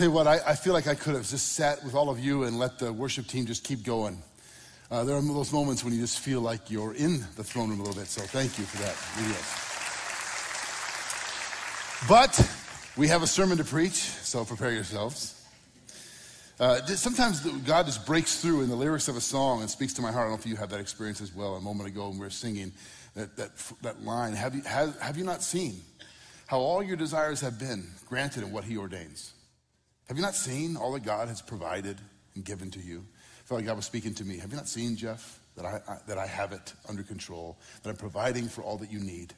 tell you what, I, I, feel like I could have just sat with all of you and let the worship team just keep going. Uh, there are those moments when you just feel like you're in the throne room a little bit, so thank you for that. But we have a sermon to preach, so prepare yourselves. Uh, sometimes God just breaks through in the lyrics of a song and speaks to my heart. I don't know if you had that experience as well. A moment ago when we were singing that, that, that line, have you, have, have you not seen how all your desires have been granted in what He ordains? Have you not seen all that God has provided and given to you? I felt like God was speaking to me. Have you not seen, Jeff, that I, I, that I have it under control, that I'm providing for all that you need?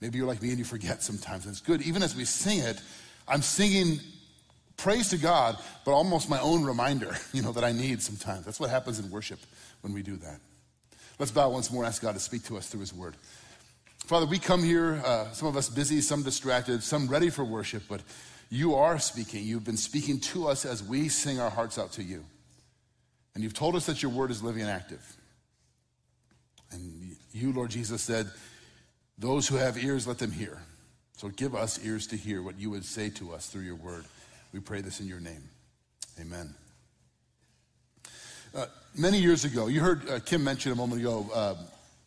Maybe you're like me and you forget sometimes. And it's good. Even as we sing it, I'm singing praise to God, but almost my own reminder, you know, that I need sometimes. That's what happens in worship when we do that. Let's bow once more, ask God to speak to us through His Word. Father, we come here, uh, some of us busy, some distracted, some ready for worship, but you are speaking. You've been speaking to us as we sing our hearts out to you. And you've told us that your word is living and active. And you, Lord Jesus, said, Those who have ears, let them hear. So give us ears to hear what you would say to us through your word. We pray this in your name. Amen. Uh, many years ago, you heard uh, Kim mention a moment ago uh,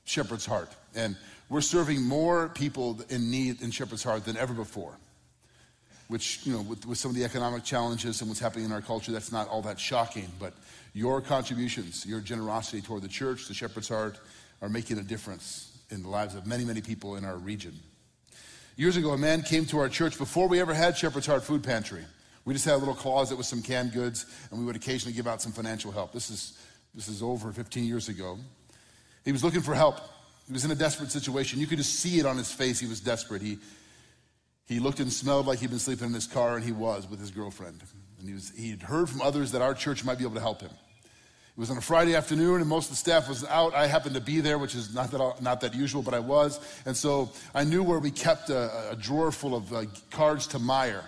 Shepherd's Heart. And we're serving more people in need in Shepherd's Heart than ever before which, you know, with, with some of the economic challenges and what's happening in our culture, that's not all that shocking. But your contributions, your generosity toward the church, the Shepherd's Heart, are making a difference in the lives of many, many people in our region. Years ago, a man came to our church before we ever had Shepherd's Heart Food Pantry. We just had a little closet with some canned goods, and we would occasionally give out some financial help. This is, this is over 15 years ago. He was looking for help. He was in a desperate situation. You could just see it on his face. He was desperate. He, he looked and smelled like he'd been sleeping in his car, and he was with his girlfriend. And he was, he'd heard from others that our church might be able to help him. It was on a Friday afternoon, and most of the staff was out. I happened to be there, which is not that, not that usual, but I was. And so I knew where we kept a, a drawer full of uh, cards to Meijer.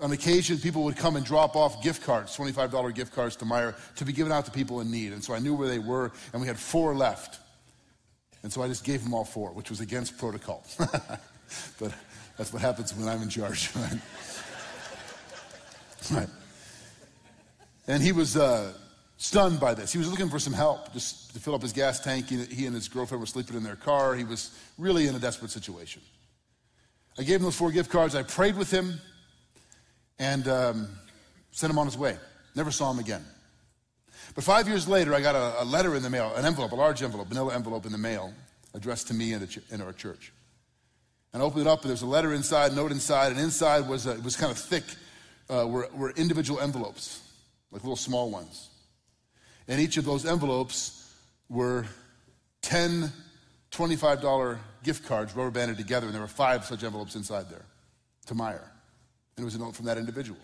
On occasion, people would come and drop off gift cards, $25 gift cards to Meijer, to be given out to people in need. And so I knew where they were, and we had four left. And so I just gave them all four, which was against protocol. but that's what happens when I'm in charge, right? right. And he was uh, stunned by this. He was looking for some help just to fill up his gas tank. He, and his girlfriend were sleeping in their car. He was really in a desperate situation. I gave him those four gift cards. I prayed with him and um, sent him on his way. Never saw him again. But five years later, I got a, a letter in the mail, an envelope, a large envelope, manila envelope in the mail, addressed to me and in our church. And I opened it up, and there was a letter inside, a note inside, and inside was, a, it was kind of thick, uh, were, were individual envelopes, like little small ones. And each of those envelopes were 10 $25 gift cards rubber banded together, and there were five such envelopes inside there to Meijer. And it was a note from that individual.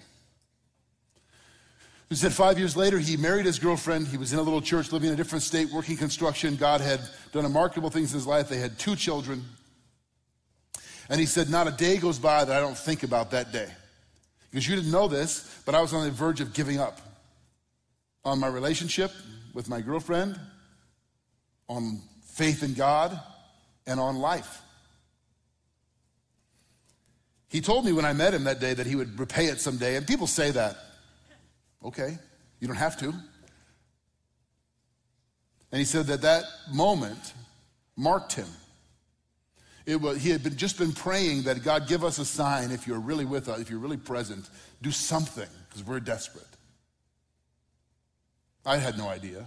He said five years later, he married his girlfriend. He was in a little church, living in a different state, working construction. God had done remarkable things in his life. They had two children. And he said, Not a day goes by that I don't think about that day. Because you didn't know this, but I was on the verge of giving up on my relationship with my girlfriend, on faith in God, and on life. He told me when I met him that day that he would repay it someday, and people say that. Okay, you don't have to. And he said that that moment marked him it was, he had been, just been praying that God give us a sign if you're really with us, if you're really present, do something because we're desperate. I had no idea.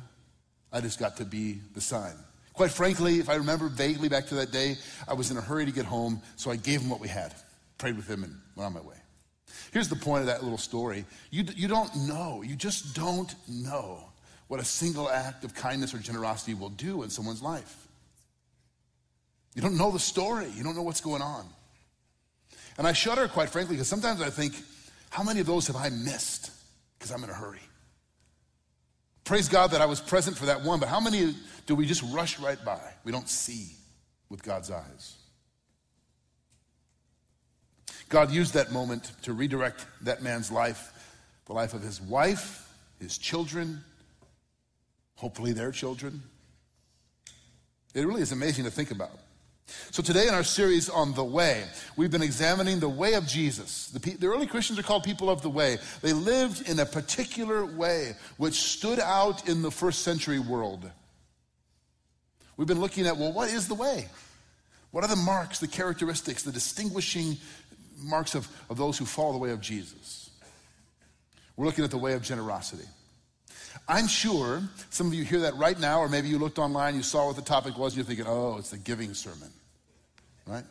I just got to be the sign. Quite frankly, if I remember vaguely back to that day, I was in a hurry to get home, so I gave him what we had, prayed with him, and went on my way. Here's the point of that little story you, you don't know, you just don't know what a single act of kindness or generosity will do in someone's life. You don't know the story, you don't know what's going on. And I shudder, quite frankly, because sometimes I think, how many of those have I missed because I'm in a hurry? Praise God that I was present for that one, but how many do we just rush right by? We don't see with God's eyes. God used that moment to redirect that man's life, the life of his wife, his children, hopefully their children. It really is amazing to think about. So, today in our series on the way, we've been examining the way of Jesus. The, the, early Christians are called people of the way. They lived in a particular way which stood out in the first century world. We've been looking at, well, what is the way? What are the marks, the characteristics, the distinguishing marks of, of those who follow the way of Jesus? We're looking at the way of generosity. I'm sure some of you hear that right now, or maybe you looked online, you saw what the topic was, and you're thinking, oh, it's the giving sermon. Right?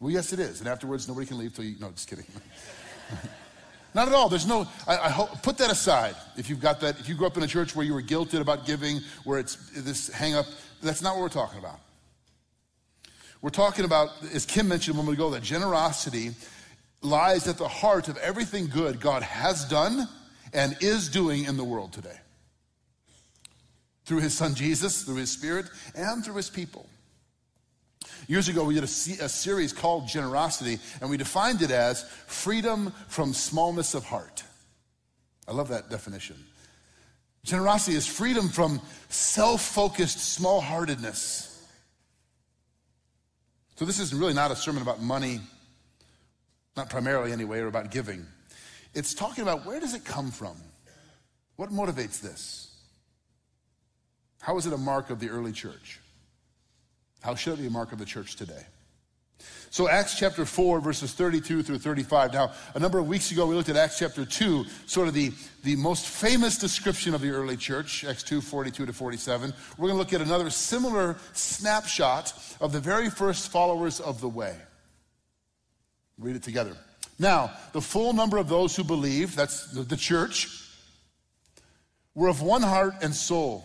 Well, yes, it is. And afterwards, nobody can leave till you. No, just kidding. Not at all. There's no, I, I, hope, put that aside. If you've got that, if you grew up in a church where you were guilted about giving, where it's this hang up, that's not what we're talking about. We're talking about, as Kim mentioned a moment ago, that generosity lies at the heart of everything good God has done and is doing in the world today through his son Jesus, through his spirit, and through his people. Years ago, we did a, a, series called Generosity, and we defined it as freedom from smallness of heart. I love that definition. Generosity is freedom from self focused small heartedness. So, this is really not a sermon about money, not primarily anyway, or about giving. It's talking about where does it come from? What motivates this? How is it a mark of the early church? How should it be a mark of the church today? So, Acts chapter 4, verses 32 through 35. Now, a number of weeks ago, we looked at Acts chapter 2, sort of the, the most famous description of the early church, Acts 2, 42 to 47. We're going to look at another similar snapshot of the very first followers of the way. Read it together. Now, the full number of those who believed, that's the, the church, were of one heart and soul.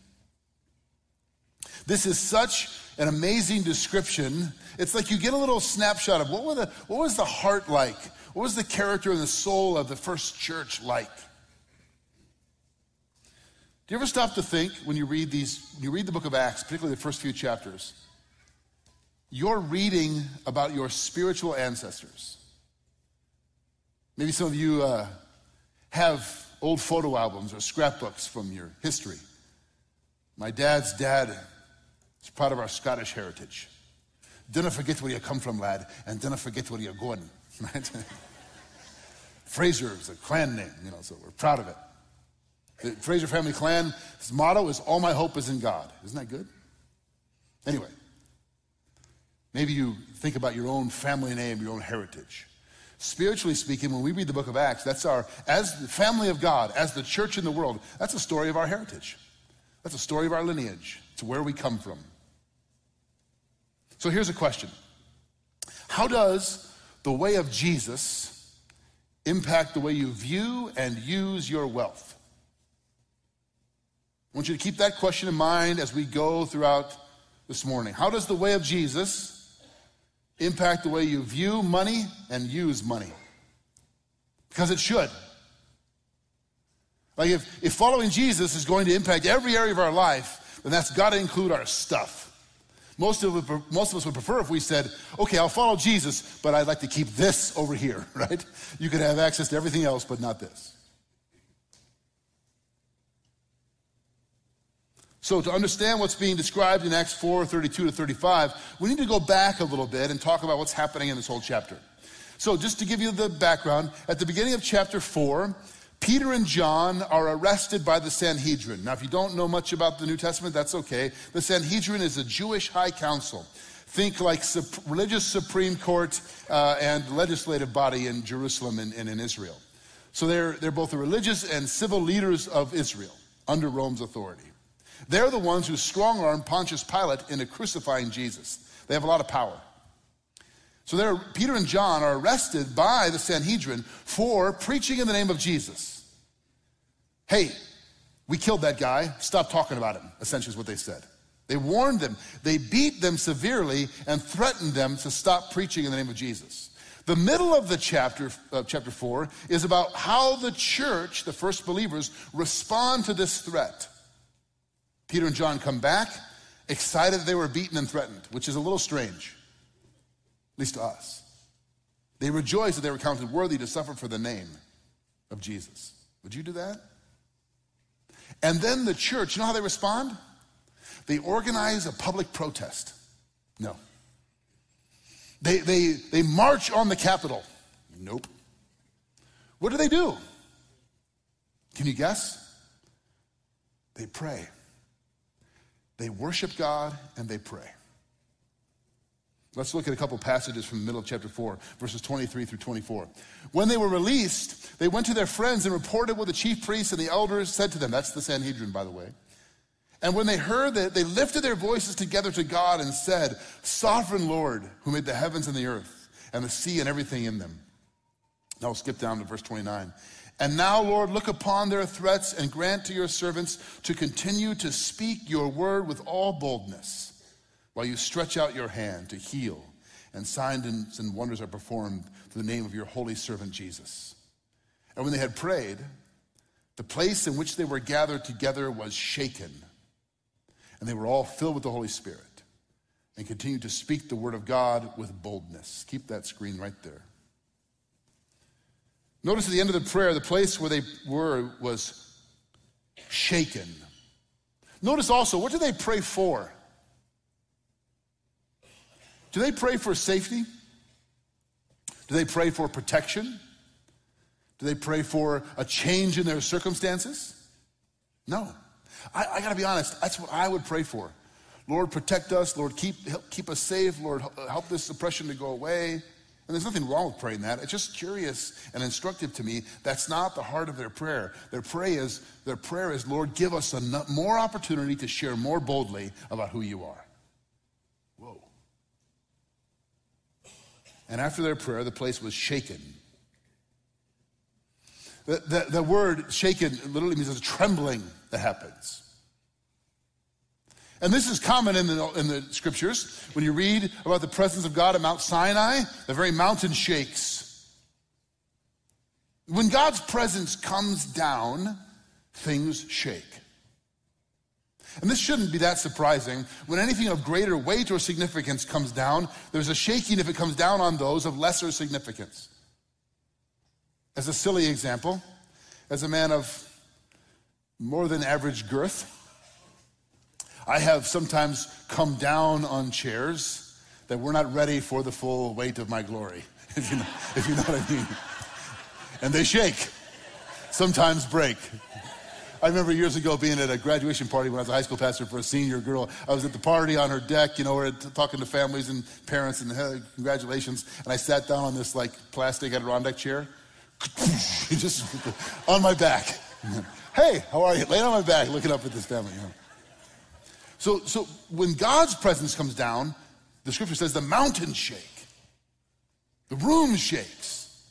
This is such an amazing description. It's like you get a little snapshot of what, the, what was the heart like? What was the character and the soul of the first church like? Do you ever stop to think when you read these, you read the book of Acts, particularly the first few chapters, you're reading about your spiritual ancestors. Maybe some of you uh, have old photo albums or scrapbooks from your history. My dad's dad it's part of our Scottish heritage. Dinna forget where you come from, lad, and dinna forget where you're going. Right? Fraser is a clan name, you know, so we're proud of it. The Fraser family clan's motto is All my hope is in God. Isn't that good? Anyway, maybe you think about your own family name, your own heritage. Spiritually speaking, when we read the book of Acts, that's our, as the family of God, as the church in the world, that's a story of our heritage. That's a story of our lineage. It's where we come from. So here's a question How does the way of Jesus impact the way you view and use your wealth? I want you to keep that question in mind as we go throughout this morning. How does the way of Jesus impact the way you view money and use money? Because it should. Like if, if following Jesus is going to impact every area of our life, then that's got to include our stuff. Most of, most of us would prefer if we said, okay, I'll follow Jesus, but I'd like to keep this over here, right? You could have access to everything else, but not this. So, to understand what's being described in Acts 4 32 to 35, we need to go back a little bit and talk about what's happening in this whole chapter. So, just to give you the background, at the beginning of chapter 4, Peter and John are arrested by the Sanhedrin. Now, if you don't know much about the New Testament, that's okay. The Sanhedrin is a Jewish high council. Think like religious Supreme Court uh, and legislative body in Jerusalem and, and in Israel. So they're, they're both the religious and civil leaders of Israel under Rome's authority. They're the ones who strong armed Pontius Pilate into crucifying Jesus. They have a lot of power. So Peter and John are arrested by the Sanhedrin for preaching in the name of Jesus. Hey, we killed that guy. Stop talking about him, essentially is what they said. They warned them. They beat them severely and threatened them to stop preaching in the name of Jesus. The middle of the chapter, uh, chapter 4, is about how the church, the first believers, respond to this threat. Peter and John come back, excited that they were beaten and threatened, which is a little strange, at least to us. They rejoice that they were counted worthy to suffer for the name of Jesus. Would you do that? And then the church, you know how they respond? They organize a public protest. No. They, they, they march on the Capitol. Nope. What do they do? Can you guess? They pray. They worship God and they pray. Let's look at a couple passages from the middle of chapter 4, verses 23 through 24. When they were released, they went to their friends and reported what the chief priests and the elders said to them. That's the Sanhedrin, by the way. And when they heard that, they lifted their voices together to God and said, Sovereign Lord, who made the heavens and the earth and the sea and everything in them. Now we'll skip down to verse 29. And now, Lord, look upon their threats and grant to your servants to continue to speak your word with all boldness while you stretch out your hand to heal, and signs and wonders are performed through the name of your holy servant Jesus. And when they had prayed, the place in which they were gathered together was shaken and they were all filled with the Holy Spirit and continued to speak the word of God with boldness. Keep that screen right there. Notice at the end of the prayer, the place where they were was shaken. Notice also, what do they pray for? Do they pray for safety? Do they pray for protection? Do they pray for a change in their circumstances? No. I, I got to be honest, that's what I would pray for. Lord, protect us. Lord, keep, keep us safe. Lord, uh, help this oppression to go away. And there's nothing wrong with praying that. It's just curious and instructive to me. That's not the heart of their prayer. Their prayer is, their prayer is Lord, give us more opportunity to share more boldly about who you are. Whoa. And after their prayer, the place was shaken. The, the, the word shaken literally means a trembling that happens. And this is common in the, in the scriptures. When you read about the presence of God at Mount Sinai, the very mountain shakes. When God's presence comes down, things shake. And this shouldn't be that surprising. When anything of greater weight or significance comes down, there's a shaking if it comes down on those of lesser significance. As a silly example, as a man of more than average girth. I have sometimes come down on chairs that were not ready for the full weight of my glory, if you know, if you know what I mean. And they shake, sometimes break. I remember years ago being at a graduation party when I was a high school pastor for a senior girl. I was at the party on her deck, you know, we're talking to families and parents and hey, congratulations. And I sat down on this like plastic Adirondack chair, just on my back. Hey, how are you? Laying on my back, looking up at this family. You know. So, so when God's presence comes down, the scripture says the mountains shake, the room shakes.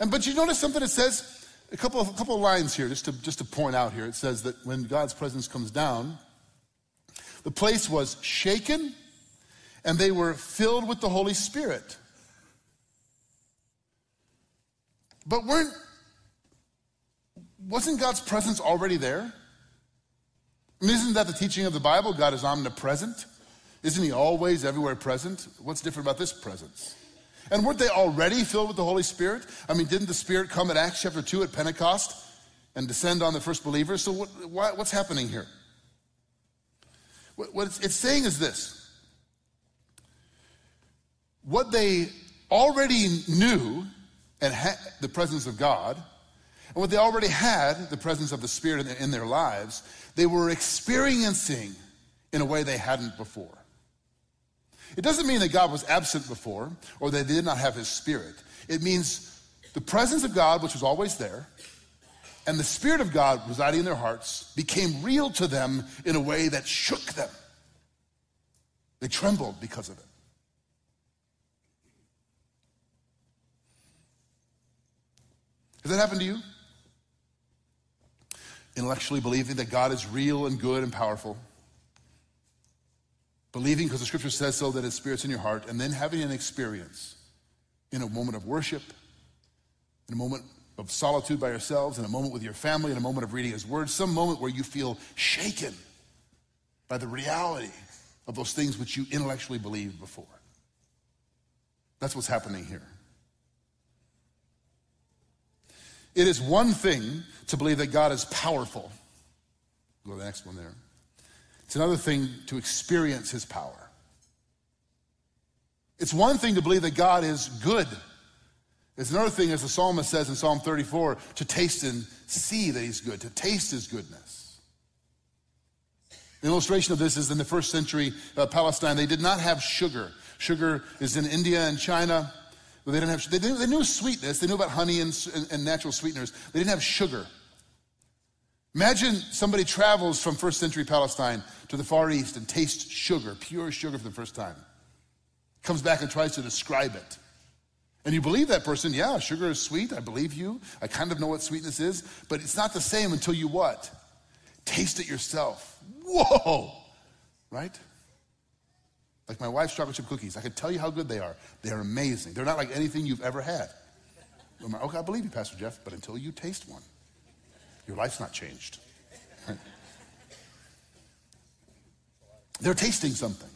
And but you notice something it says a couple of, a couple of lines here, just to just to point out here. It says that when God's presence comes down, the place was shaken, and they were filled with the Holy Spirit. But weren't wasn't God's presence already there? I mean, isn't that the teaching of the Bible? God is omnipresent. Isn't he always everywhere present? What's different about this presence? And weren't they already filled with the Holy Spirit? I mean, didn't the Spirit come at Acts chapter 2 at Pentecost and descend on the first believers? So, what, what's happening here? What, what it's, it's saying is this what they already knew and had the presence of God and what they already had, the presence of the Spirit in their lives, they were experiencing in a way they hadn't before. It doesn't mean that God was absent before or that they did not have his Spirit. It means the presence of God, which was always there, and the Spirit of God residing in their hearts became real to them in a way that shook them. They trembled because of it. Has that happened to you? intellectually believing that God is real and good and powerful, believing because the scripture says so that his spirit's in your heart, and then having an experience in a moment of worship, in a moment of solitude by yourselves, in a moment with your family, in a moment of reading his word, some moment where you feel shaken by the reality of those things which you intellectually believed before. That's what's happening here. It is one thing to believe that God is powerful. Go to the next one there. It's another thing to experience his power. It's one thing to believe that God is good. It's another thing, as the psalmist says in Psalm 34, to taste and see that he's good, to taste his goodness. An illustration of this is in the first century uh, Palestine, they did not have sugar. Sugar is in India and China. They didn't have, they knew, they knew sweetness. They knew about honey and, and, and natural sweeteners. They didn't have sugar. Imagine somebody travels from first century Palestine to the Far East and tastes sugar, pure sugar for the first time. Comes back and tries to describe it. And you believe that person, yeah, sugar is sweet. I believe you. I kind of know what sweetness is, but it's not the same until you what? Taste it yourself. Whoa! Right? Like my wife's chocolate chip cookies. I can tell you how good they are. They are amazing. They're not like anything you've ever had. Okay, I believe you, Pastor Jeff, but until you taste one, your life's not changed. They're tasting something.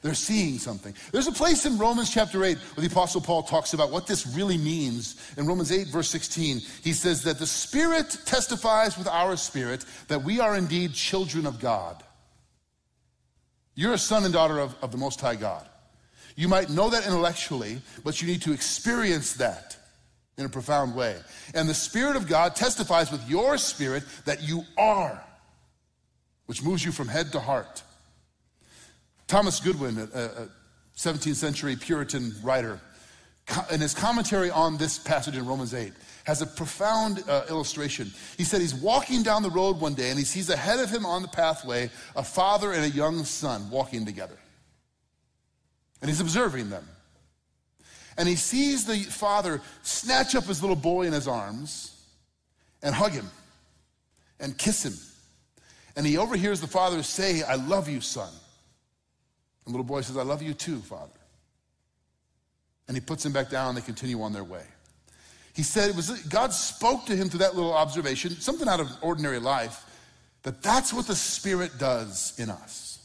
They're seeing something. There's a place in Romans chapter 8 where the Apostle Paul talks about what this really means. In Romans 8, verse 16, he says that the Spirit testifies with our spirit that we are indeed children of God. You're a son and daughter of, of the Most High God. You might know that intellectually, but you need to experience that in a profound way. And the Spirit of God testifies with your spirit that you are, which moves you from head to heart. Thomas Goodwin, a, a 17th century Puritan writer, in his commentary on this passage in Romans 8, has a profound uh, illustration. He said he's walking down the road one day and he sees ahead of him on the pathway a father and a young son walking together. And he's observing them. And he sees the father snatch up his little boy in his arms and hug him and kiss him. And he overhears the father say, I love you, son. The little boy says, I love you too, father. And he puts him back down and they continue on their way. He said it was God spoke to him through that little observation, something out of ordinary life, that that's what the Spirit does in us.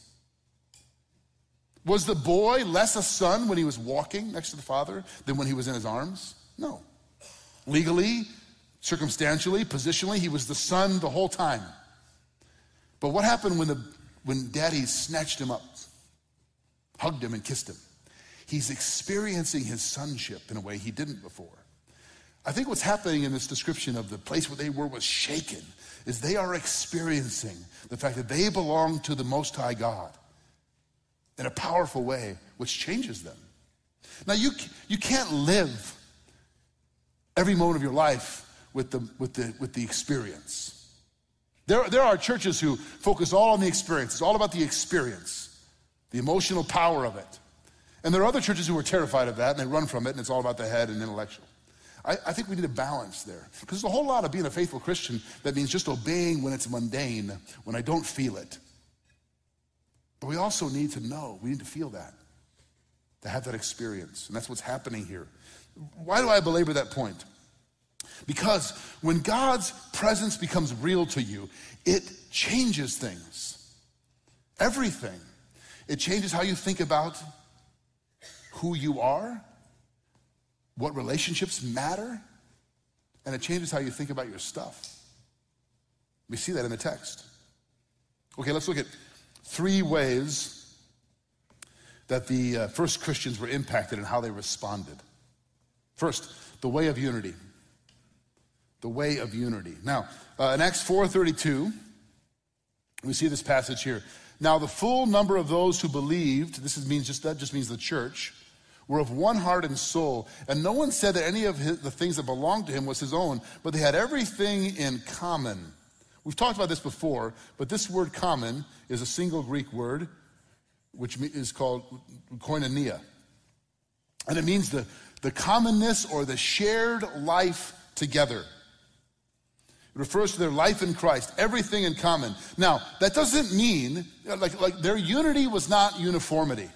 Was the boy less a son when he was walking next to the Father than when he was in his arms? No. Legally, circumstantially, positionally, he was the son the whole time. But what happened when, the, when daddy snatched him up, hugged him, and kissed him? He's experiencing his sonship in a way he didn't before. I think what's happening in this description of the place where they were was shaken is they are experiencing the fact that they belong to the Most High God in a powerful way, which changes them. Now, you, you can't live every moment of your life with the, with the, with the experience. There, there are churches who focus all on the experience. It's all about the experience, the emotional power of it. And there are other churches who are terrified of that and they run from it and it's all about the head and intellectual. I, I think we need a balance there. Because there's a whole lot of being a faithful Christian that means just obeying when it's mundane, when I don't feel it. But we also need to know, we need to feel that, to have that experience. And that's what's happening here. Why do I belabor that point? Because when God's presence becomes real to you, it changes things. Everything. It changes how you think about who you are, what relationships matter, and it changes how you think about your stuff. We see that in the text. Okay, let's look at three ways that the uh, first Christians were impacted and how they responded. First, the way of unity. The way of unity. Now, uh, in Acts 4:32, we see this passage here. Now, the full number of those who believed, this means just that just means the church, were of one heart and soul. And no one said that any of his, the things that belonged to him was his own, but they had everything in common. We've talked about this before, but this word common is a single Greek word, which is called koinonia. And it means the, the commonness or the shared life together. It refers to their life in Christ, everything in common. Now, that doesn't mean, like, like their unity was not uniformity.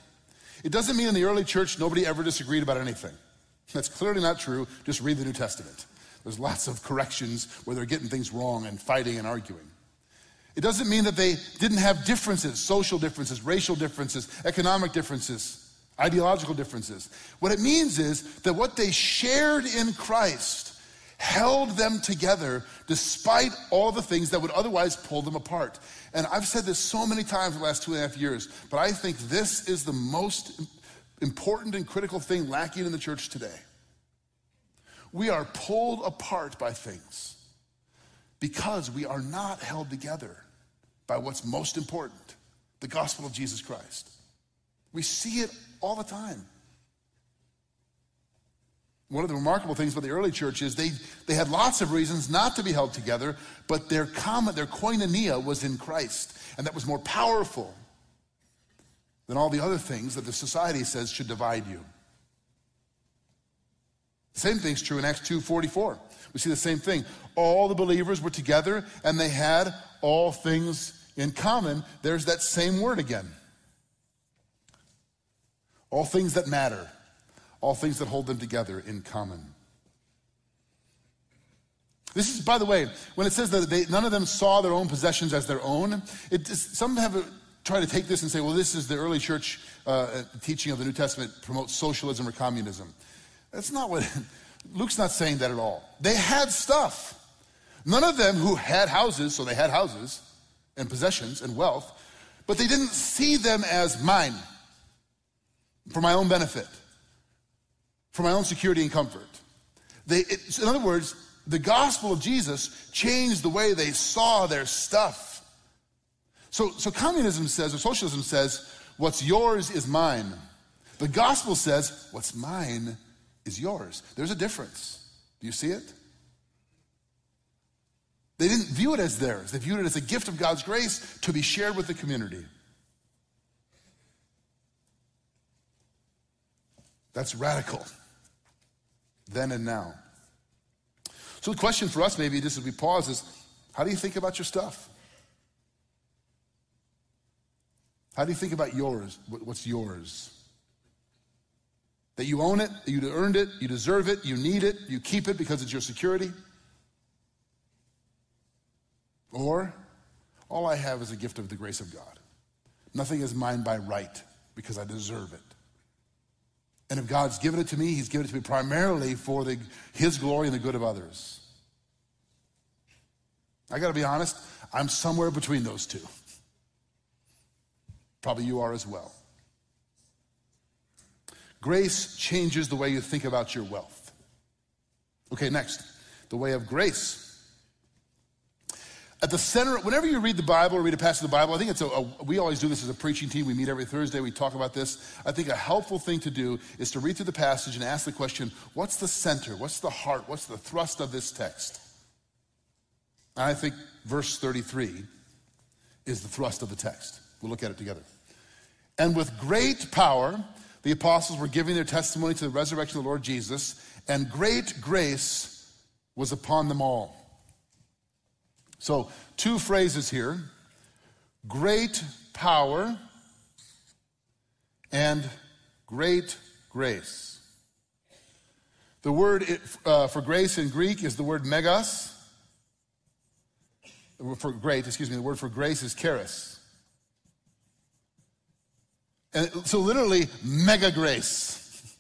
It doesn't mean in the early church nobody ever disagreed about anything. That's clearly not true. Just read the New Testament. There's lots of corrections where they're getting things wrong and fighting and arguing. It doesn't mean that they didn't have differences, social differences, racial differences, economic differences, ideological differences. What it means is that what they shared in Christ held them together despite all the things that would otherwise pull them apart. And I've said this so many times in the last two and a half years, but I think this is the most important and critical thing lacking in the church today. We are pulled apart by things because we are not held together by what's most important the gospel of Jesus Christ. We see it all the time. One of the remarkable things about the early church is they, they had lots of reasons not to be held together, but their common, their koinonia was in Christ, and that was more powerful than all the other things that the society says should divide you. Same thing's true in Acts 2:44. We see the same thing. All the believers were together and they had all things in common. There's that same word again. All things that matter all things that hold them together in common. This is, by the way, when it says that they, none of them saw their own possessions as their own, it, some have tried to take this and say, well, this is the early church uh, teaching of the New Testament promotes socialism or communism. That's not what, Luke's not saying that at all. They had stuff. None of them who had houses, so they had houses and possessions and wealth, but they didn't see them as mine for my own benefit for my own security and comfort. They, it, in other words, the gospel of Jesus changed the way they saw their stuff. So, so communism says, or socialism says, what's yours is mine. The gospel says, what's mine is yours. There's a difference. Do you see it? They didn't view it as theirs, they viewed it as a gift of God's grace to be shared with the community. That's radical then and now. So the question for us, maybe just as we pause, is how do you think about your stuff? How do you think about yours? What's yours? That you own it, that you earned it, you deserve it, you need it, you keep it because it's your security? Or all I have is a gift of the grace of God. Nothing is mine by right because I deserve it. And if God's given it to me, He's given it to me primarily for the, His glory and the good of others. I got to be honest, I'm somewhere between those two. Probably you are as well. Grace changes the way you think about your wealth. Okay, next, the way of grace at the center, whenever you read the Bible or read a passage of the Bible, I think it's a, a, we always do this as a preaching team. We meet every Thursday, we talk about this. I think a helpful thing to do is to read through the passage and ask the question what's the center? What's the heart? What's the thrust of this text? And I think verse 33 is the thrust of the text. We'll look at it together. And with great power, the apostles were giving their testimony to the resurrection of the Lord Jesus, and great grace was upon them all. So, two phrases here great power and great grace. The word uh, for grace in Greek is the word megas. For great, excuse me, the word for grace is charis. And so, literally, mega grace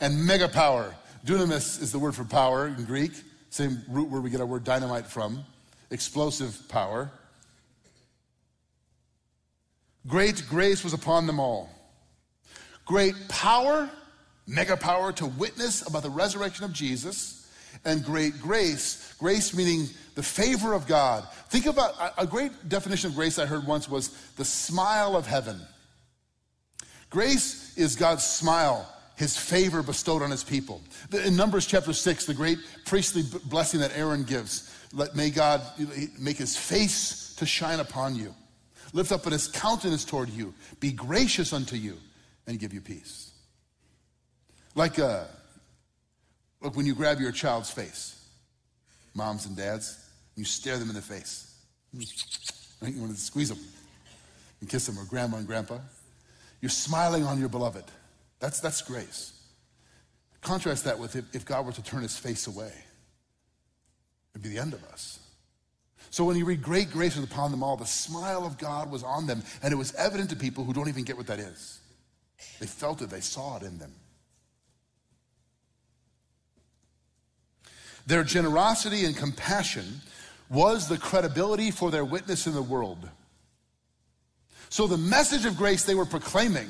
and mega power. Dunamis is the word for power in Greek, same root where we get our word dynamite from explosive power. Great grace was upon them all. Great power, mega power to witness about the resurrection of Jesus, and great grace, grace meaning the favor of God. Think about a great definition of grace I heard once was the smile of heaven. Grace is God's smile, his favor bestowed on his people. In Numbers chapter 6, the great priestly blessing that Aaron gives, let, may God make his face to shine upon you, lift up his countenance toward you, be gracious unto you, and give you peace. Like, a, uh, like when you grab your child's face, moms and dads, You stare them in the face. Right? You want to squeeze them and kiss them, or grandma and grandpa. You're smiling on your beloved. That's, that's grace. Contrast that with if, if God were to turn his face away, it'd be the end of us. So when you read great grace was upon them all, the smile of God was on them, and it was evident to people who don't even get what that is. They felt it, they saw it in them. Their generosity and compassion was the credibility for their witness in the world. So the message of grace they were proclaiming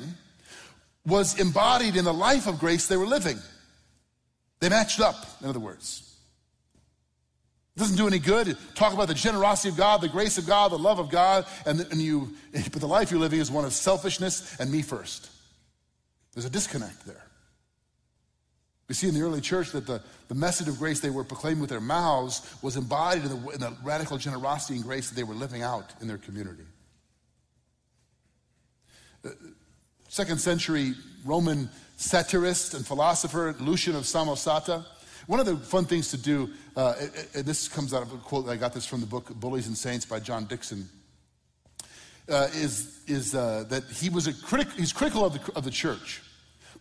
was embodied in the life of grace they were living. They matched up, in other words. It doesn't do any good. To talk about the generosity of God, the grace of God, the love of God, and, and you, but the life you're living is one of selfishness and me first. There's a disconnect there. We see in the early church that the, the message of grace they were proclaiming with their mouths was embodied in the, in the radical generosity and grace that they were living out in their community. Second century Roman satirist and philosopher Lucian of Samosata. One of the fun things to do, uh, and this comes out of a quote, that I got this from the book Bullies and Saints by John Dickson, uh, is, is uh, that he was a critic, he's critical of the, of the church,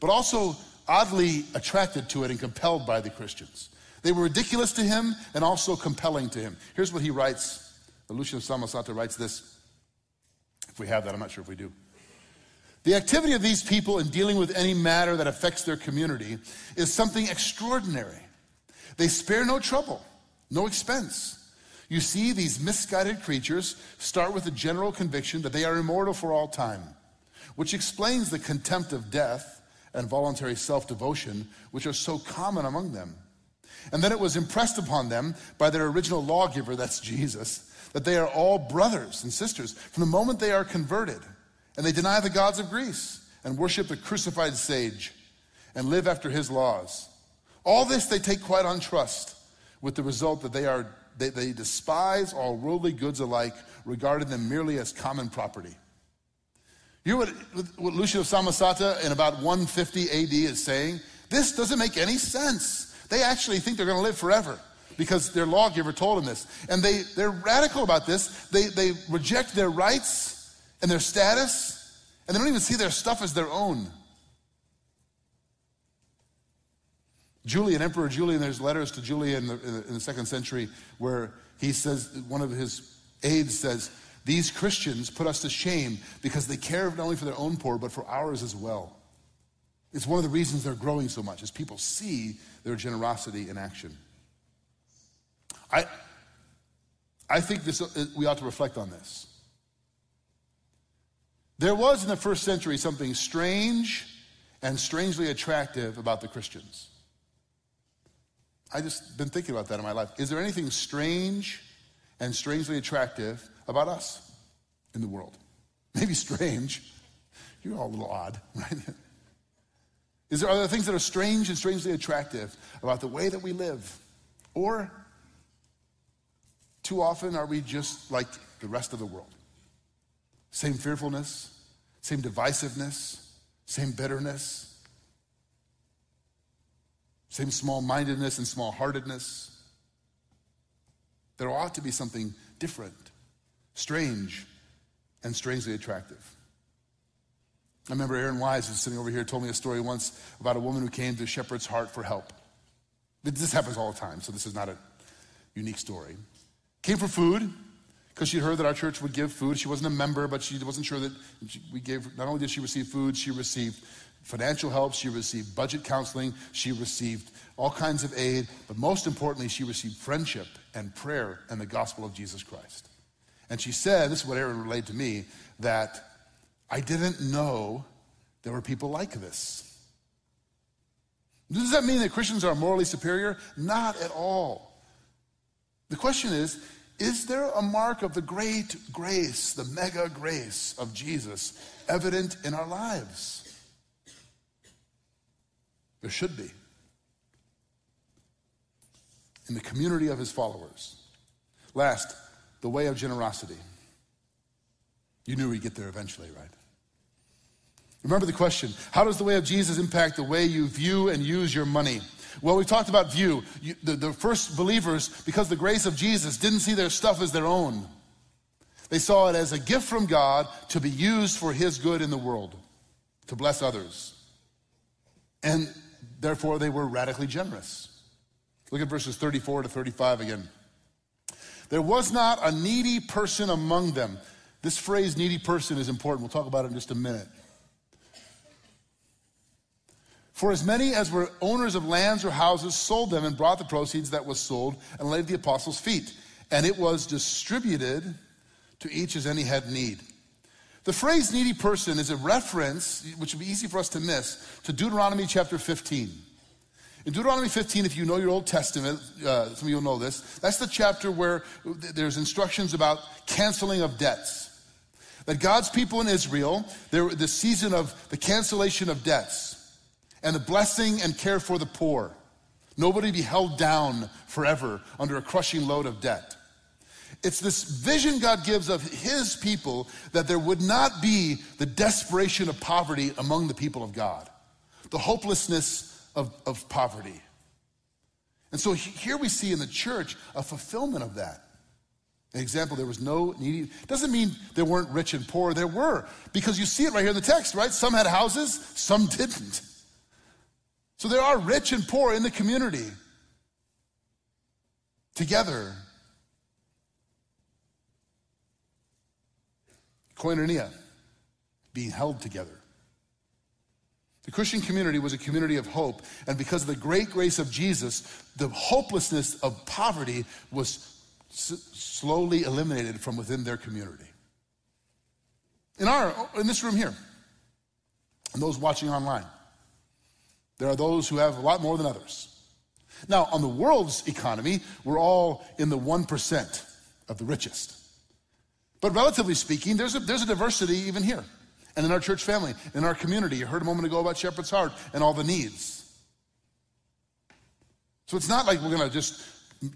but also oddly attracted to it and compelled by the Christians. They were ridiculous to him and also compelling to him. Here's what he writes. Lucian of Samosata writes this. If we have that, I'm not sure if we do. The activity of these people in dealing with any matter that affects their community is something extraordinary. They spare no trouble, no expense. You see, these misguided creatures start with a general conviction that they are immortal for all time, which explains the contempt of death and voluntary self devotion, which are so common among them. And then it was impressed upon them by their original lawgiver, that's Jesus, that they are all brothers and sisters from the moment they are converted. And they deny the gods of Greece and worship the crucified sage and live after his laws. All this they take quite on trust, with the result that they, are, they, they despise all worldly goods alike, regarding them merely as common property. You what, what Lucian of Samosata in about 150 AD is saying? This doesn't make any sense. They actually think they're going to live forever because their lawgiver told them this. And they, they're radical about this. They, they reject their rights and their status, and they don't even see their stuff as their own. Julian, Emperor Julian, there's letters to Julian in the, in the, in the second century where he says, one of his aides says, These Christians put us to shame because they care not only for their own poor, but for ours as well. It's one of the reasons they're growing so much, as people see their generosity in action. I, I think this, uh, we ought to reflect on this. There was in the first century something strange and strangely attractive about the Christians. I just been thinking about that in my life. Is there anything strange and strangely attractive about us in the world? Maybe strange. You're all a little odd, right? Is there other things that are strange and strangely attractive about the way that we live? Or too often are we just like the rest of the world? Same fearfulness, same divisiveness, same bitterness, same small mindedness and small heartedness. There ought to be something different, strange, and strangely attractive. I remember Aaron Wise, was sitting over here, told me a story once about a woman who came to Shepherd's Heart for help. This happens all the time, so this is not a unique story. Came for food, because she'd heard that our church would give food. She wasn't a member, but she wasn't sure that we gave, not only did she receive food, she received financial help, she received budget counseling, she received all kinds of aid, but most importantly, she received friendship and prayer and the gospel of Jesus Christ. And she said, this is what Aaron relayed to me, that I didn't know there were people like this. Does that mean that Christians are morally superior? Not at all. The question is, is there a mark of the great grace, the mega grace of Jesus evident in our lives? There should be. In the community of his followers. Last, the way of generosity. You knew we'd get there eventually, right? Remember the question How does the way of Jesus impact the way you view and use your money? Well, we talked about view. You, the, the first believers, because the grace of Jesus, didn't see their stuff as their own. They saw it as a gift from God to be used for His good in the world, to bless others. And therefore, they were radically generous. Look at verses 34 to 35 again. There was not a needy person among them. This phrase, needy person, is important. We'll talk about it in just a minute. For as many as were owners of lands or houses sold them and brought the proceeds that was sold and laid at the apostles' feet. And it was distributed to each as any had need. The phrase needy person is a reference, which would be easy for us to miss, to Deuteronomy chapter 15. In Deuteronomy 15, if you know your Old Testament, uh, some of you will know this, that's the chapter where there's instructions about canceling of debts. That God's people in Israel, there, the season of the cancellation of debts and the blessing and care for the poor. Nobody be held down forever under a crushing load of debt. It's this vision God gives of his people that there would not be the desperation of poverty among the people of God, the hopelessness of, of poverty. And so here we see in the church a fulfillment of that. An example, there was no needy. Doesn't mean there weren't rich and poor. There were, because you see it right here in the text, right? Some had houses, some didn't. So there are rich and poor in the community together. koinonia, being held together. The Christian community was a community of hope, and because of the great grace of Jesus, the hopelessness of poverty was s- slowly eliminated from within their community. In our in this room here, and those watching online, there are those who have a lot more than others. Now, on the world's economy, we're all in the 1% of the richest. But relatively speaking, there's a, there's a diversity even here and in our church family, in our community. You heard a moment ago about Shepherd's Heart and all the needs. So it's not like we're going to just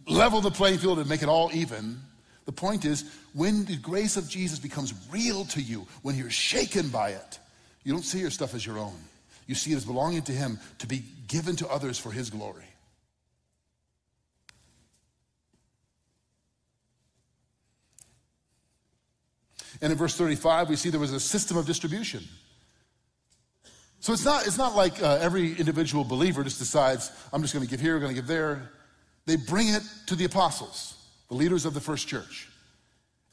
level the playing field and make it all even. The point is, when the grace of Jesus becomes real to you, when you're shaken by it, you don't see your stuff as your own. You see it as belonging to Him to be given to others for His glory. And in verse 35, we see there was a system of distribution. So it's not, it's not like uh, every individual believer just decides, I'm just going to give here, I'm going to give there. They bring it to the apostles, the leaders of the first church.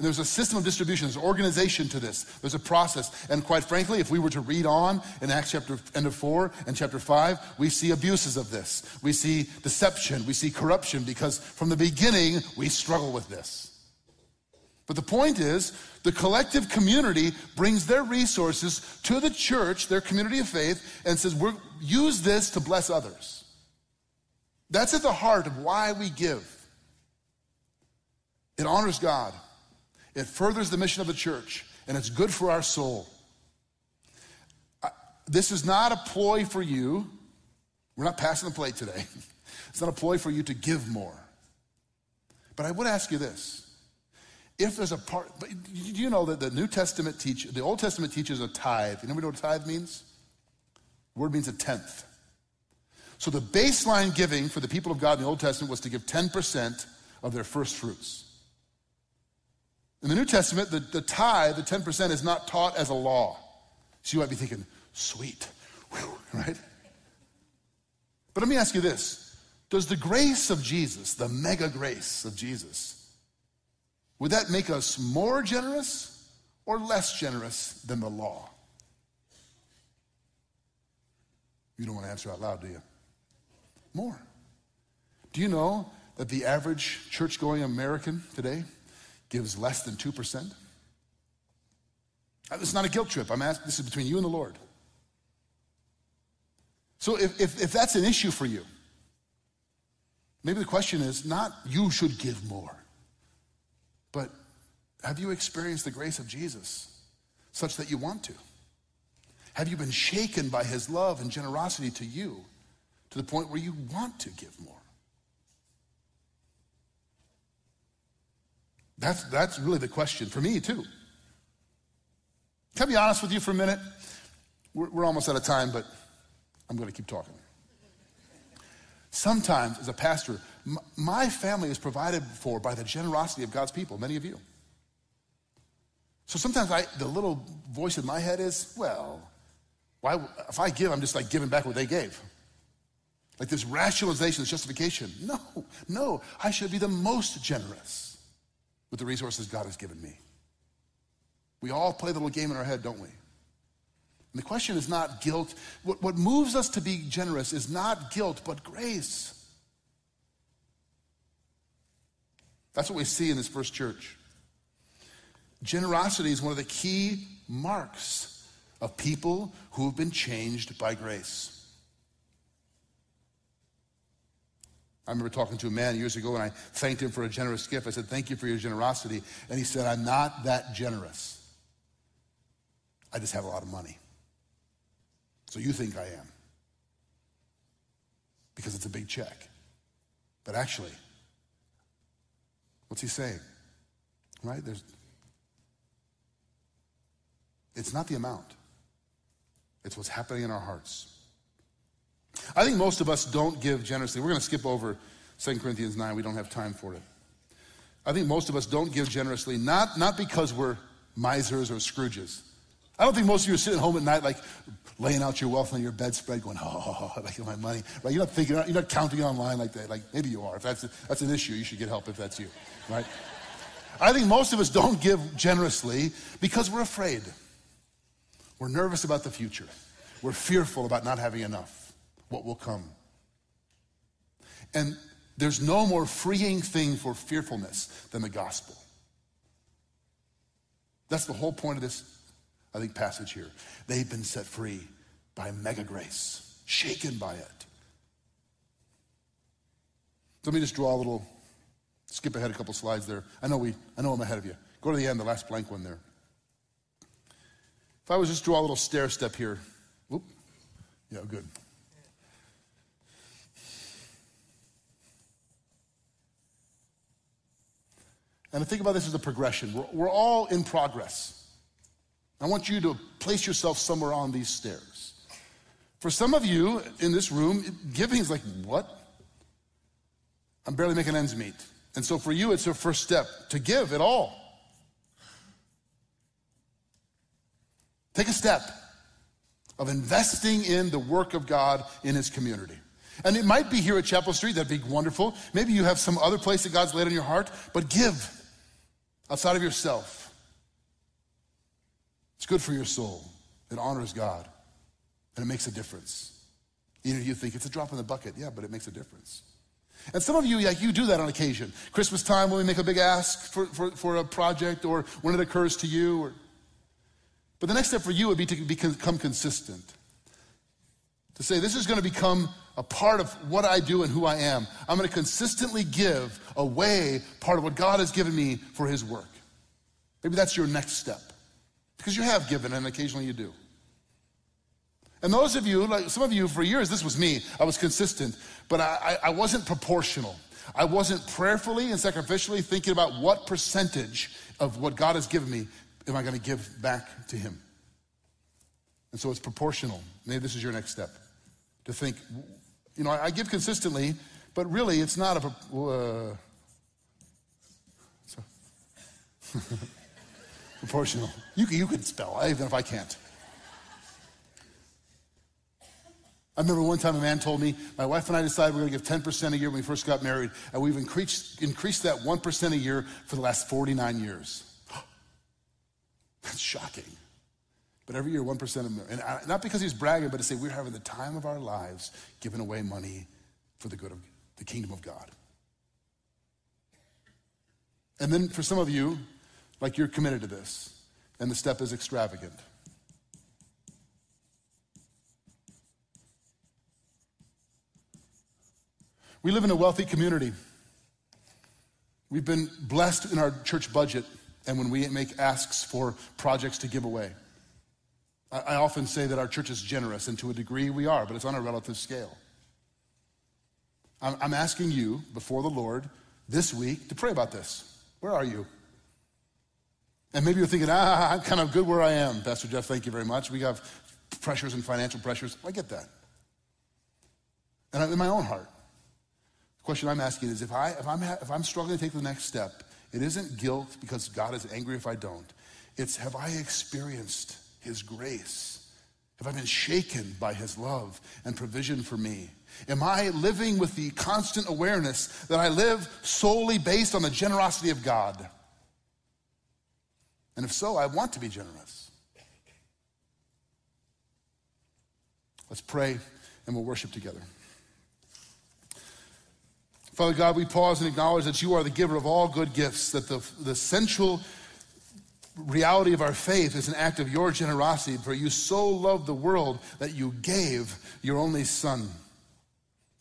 And there's a system of distribution, there's organization to this, there's a process. And quite frankly, if we were to read on in Acts chapter end of 4 and chapter 5, we see abuses of this. We see deception, we see corruption, because from the beginning, we struggle with this. But the point is, the collective community brings their resources to the church, their community of faith, and says, We're, use this to bless others. That's at the heart of why we give. It honors God, it furthers the mission of the church, and it's good for our soul. This is not a ploy for you. We're not passing the plate today. It's not a ploy for you to give more. But I would ask you this if there's a part, but do you know that the New Testament teaches, the Old Testament teaches a tithe. You know what a tithe means? The word means a tenth. So the baseline giving for the people of God in the Old Testament was to give 10% of their first fruits. In the New Testament, the, the tithe, the 10%, is not taught as a law. So you might be thinking, sweet, Whew, right? But let me ask you this Does the grace of Jesus, the mega grace of Jesus, would that make us more generous or less generous than the law? You don't want to answer out loud, do you? More. Do you know that the average church going American today gives less than 2%? This is not a guilt trip. I'm asking, this is between you and the Lord. So if, if, if that's an issue for you, maybe the question is not you should give more. But have you experienced the grace of Jesus such that you want to? Have you been shaken by his love and generosity to you to the point where you want to give more? That's, that's really the question for me, too. Can I be honest with you for a minute? We're, we're almost out of time, but I'm going to keep talking. Sometimes, as a pastor, my family is provided for by the generosity of God's people, many of you. So sometimes I, the little voice in my head is, well, why, if I give, I'm just like giving back what they gave. Like this rationalization, this justification. No, no, I should be the most generous with the resources God has given me. We all play the little game in our head, don't we? And the question is not guilt. What, what moves us to be generous is not guilt, but grace. That's what we see in this first church. Generosity is one of the key marks of people who have been changed by grace. I remember talking to a man years ago and I thanked him for a generous gift. I said, Thank you for your generosity. And he said, I'm not that generous. I just have a lot of money. So you think I am. Because it's a big check. But actually, what's he saying? Right? There's it's not the amount. It's what's happening in our hearts. I think most of us don't give generously. We're going to skip over 2 Corinthians 9. We don't have time for it. I think most of us don't give generously, not, not because we're misers or Scrooges. I don't think most of you are sitting home at night like laying out your wealth on your bedspread going, oh, I like my money. Right? You're not thinking, you're not counting online like that. Like maybe you are. If that's, that's an issue, you should get help if that's you, right? I think most of us don't give generously because we're afraid. We're nervous about the future. We're fearful about not having enough, what will come. And there's no more freeing thing for fearfulness than the gospel. That's the whole point of this I think, passage here. They've been set free by mega grace, shaken by it. Let me just draw a little, skip ahead a couple slides there. I know we, I know I'm ahead of you. Go to the end, the last blank one there. If I was just draw a little stair step here. Whoop. Yeah, good. And I think about this as a progression. We're, we're all in progress. I want you to place yourself somewhere on these stairs. For some of you in this room, giving is like, what? I'm barely making ends meet. And so for you, it's your first step to give at all. Take a step of investing in the work of God in His community. And it might be here at Chapel Street, that'd be wonderful. Maybe you have some other place that God's laid on your heart, but give outside of yourself. It's good for your soul. It honors God. And it makes a difference. Even if you think it's a drop in the bucket, yeah, but it makes a difference. And some of you, like you do that on occasion. Christmas time when we make a big ask for, for, for a project or when it occurs to you. Or... But the next step for you would be to become consistent. To say, this is going to become a part of what I do and who I am. I'm going to consistently give away part of what God has given me for His work. Maybe that's your next step. Because you have given and occasionally you do. And those of you, like some of you, for years, this was me. I was consistent, but I, I, wasn't proportional. I wasn't prayerfully and sacrificially thinking about what percentage of what God has given me am I going to give back to Him. And so it's proportional. Maybe this is your next step to think, you know, I, I give consistently, but really it's not a. Uh, Proportional. You, you can spell, even if I can't. I remember one time a man told me, my wife and I decided we are going to give 10% a year when we first got married, and we've increased, increased that 1% a year for the last 49 years. That's shocking. But every year, 1% of And I, not because he's bragging, but to say we're having the time of our lives giving away money for the good of the kingdom of God. And then for some of you, like you're committed to this, and the step is extravagant. We live in a wealthy community. We've been blessed in our church budget and when we make asks for projects to give away. I, often say that our church is generous, and to a degree we are, but it's on a relative scale. I'm asking you before the Lord this week to pray about this. Where are you? And maybe you're thinking, ah, I'm kind of good where I am, Pastor Jeff, thank you very much. We have pressures and financial pressures. I get that. And in my own heart, The question I'm asking is if, I, if, I'm, if I'm struggling to take the next step, it isn't guilt because God is angry if I don't. It's have I experienced His grace? Have I been shaken by His love and provision for me? Am I living with the constant awareness that I live solely based on the generosity of God? And if so, I want to be generous. Let's pray and we'll worship together. Father God, we pause and acknowledge that you are the giver of all good gifts, that the, the central reality of our faith is an act of your generosity, for you so loved the world that you gave your only Son.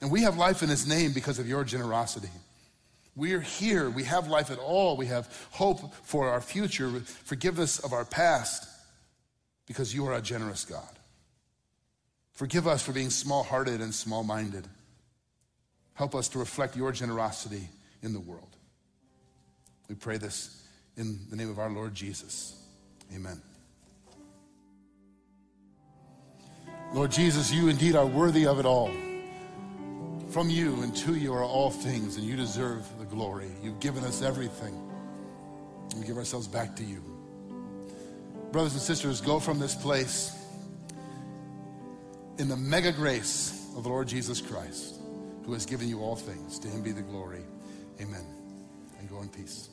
And we have life in his name because of your generosity. We're here. We have life at all. We have hope for our future, forgiveness of our past, because you are a generous God. Forgive us for being small hearted and small minded. Help us to reflect your generosity in the world. We pray this in the name of our Lord Jesus. Amen. Lord Jesus, you indeed are worthy of it all. From you and to you are all things, and you deserve the glory. You've given us everything. We give ourselves back to you. Brothers and sisters, go from this place in the mega grace of the Lord Jesus Christ, who has given you all things. To him be the glory. Amen. And go in peace.